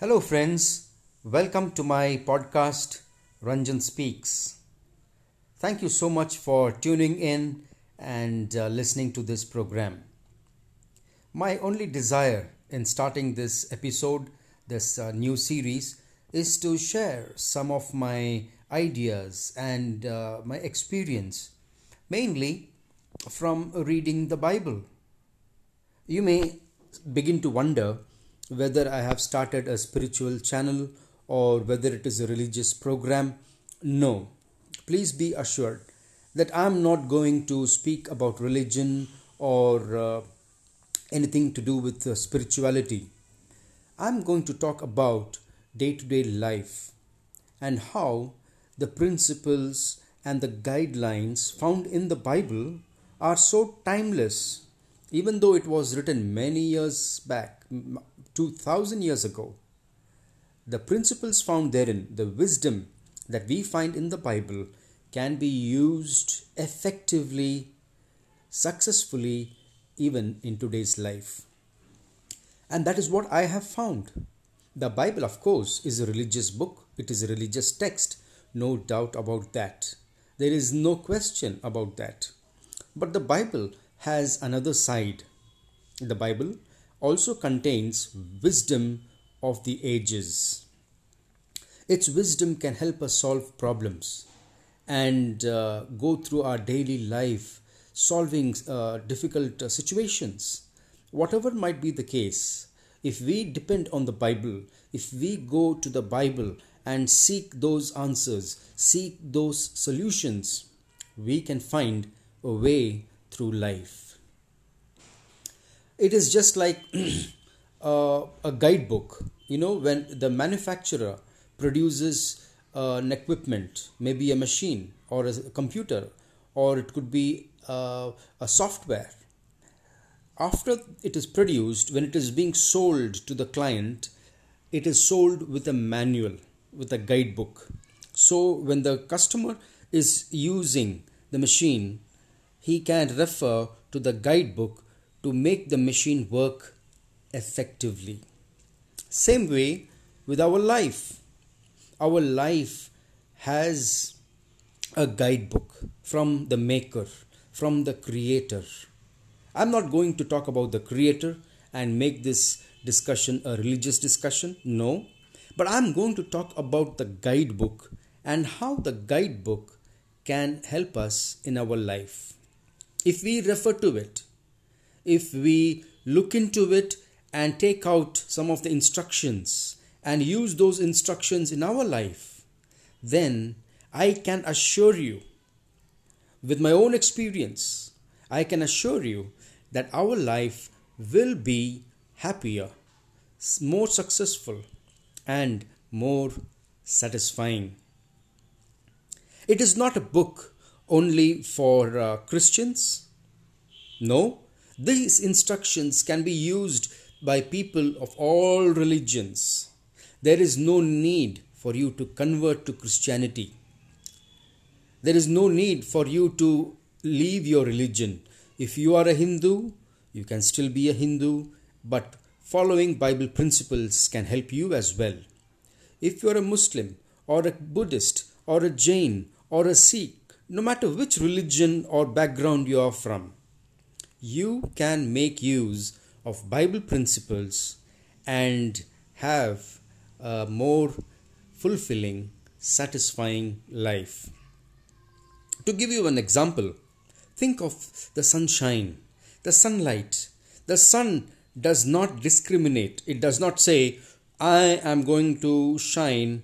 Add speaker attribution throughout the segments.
Speaker 1: Hello, friends. Welcome to my podcast, Ranjan Speaks. Thank you so much for tuning in and uh, listening to this program. My only desire in starting this episode, this uh, new series, is to share some of my ideas and uh, my experience, mainly from reading the Bible. You may begin to wonder whether I have started a spiritual channel or whether it is a religious program. No, please be assured that I am not going to speak about religion or uh, anything to do with uh, spirituality. I'm going to talk about day to day life and how the principles and the guidelines found in the Bible are so timeless, even though it was written many years back, 2000 years ago. The principles found therein, the wisdom that we find in the Bible, can be used effectively, successfully, even in today's life. And that is what I have found. The Bible, of course, is a religious book, it is a religious text, no doubt about that. There is no question about that. But the Bible has another side. The Bible also contains wisdom of the ages. Its wisdom can help us solve problems and uh, go through our daily life solving uh, difficult uh, situations. Whatever might be the case, if we depend on the Bible, if we go to the Bible and seek those answers, seek those solutions, we can find a way through life. It is just like uh, a guidebook. You know, when the manufacturer produces uh, an equipment, maybe a machine or a computer, or it could be uh, a software. After it is produced, when it is being sold to the client, it is sold with a manual, with a guidebook. So when the customer is using the machine, he can refer to the guidebook to make the machine work effectively. Same way with our life. Our life has a guidebook from the maker, from the creator. I'm not going to talk about the creator and make this discussion a religious discussion, no. But I'm going to talk about the guidebook and how the guidebook can help us in our life. If we refer to it, if we look into it and take out some of the instructions and use those instructions in our life, then I can assure you, with my own experience, I can assure you that our life will be happier, more successful, and more satisfying. It is not a book only for uh, Christians. No, these instructions can be used by people of all religions. There is no need for you to convert to Christianity. There is no need for you to leave your religion. If you are a Hindu, you can still be a Hindu, but following Bible principles can help you as well. If you are a Muslim or a Buddhist or a Jain or a Sikh, no matter which religion or background you are from, you can make use of Bible principles and have a more fulfilling, satisfying life. To give you an example, think of the sunshine, the sunlight. The sun does not discriminate, it does not say, I am going to shine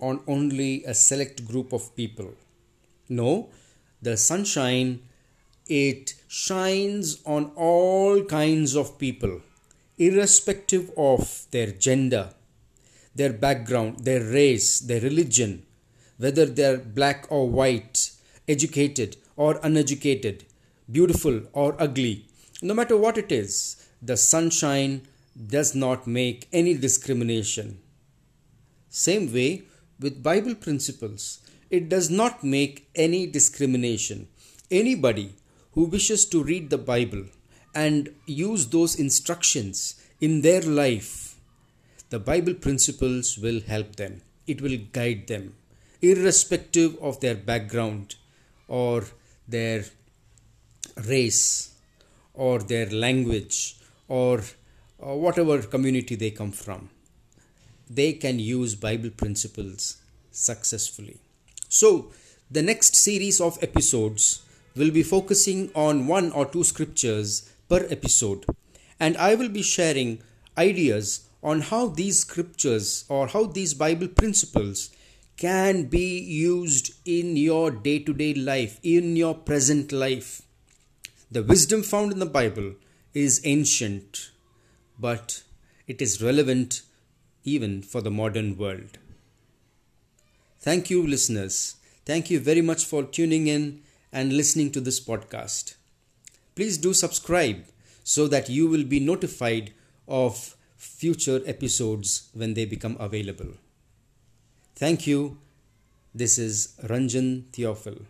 Speaker 1: on only a select group of people. No, the sunshine it shines on all kinds of people, irrespective of their gender, their background, their race, their religion, whether they're black or white, educated or uneducated, beautiful or ugly, no matter what it is, the sunshine does not make any discrimination. Same way with Bible principles, it does not make any discrimination. Anybody who wishes to read the Bible and use those instructions in their life, the Bible principles will help them, it will guide them, irrespective of their background or their race or their language or, or whatever community they come from. They can use Bible principles successfully. So, the next series of episodes will be focusing on one or two scriptures per episode, and I will be sharing ideas on how these scriptures or how these Bible principles can be used in your day to day life, in your present life. The wisdom found in the Bible is ancient, but it is relevant even for the modern world. Thank you, listeners. Thank you very much for tuning in and listening to this podcast. Please do subscribe so that you will be notified of future episodes when they become available. Thank you. This is Ranjan Theophil.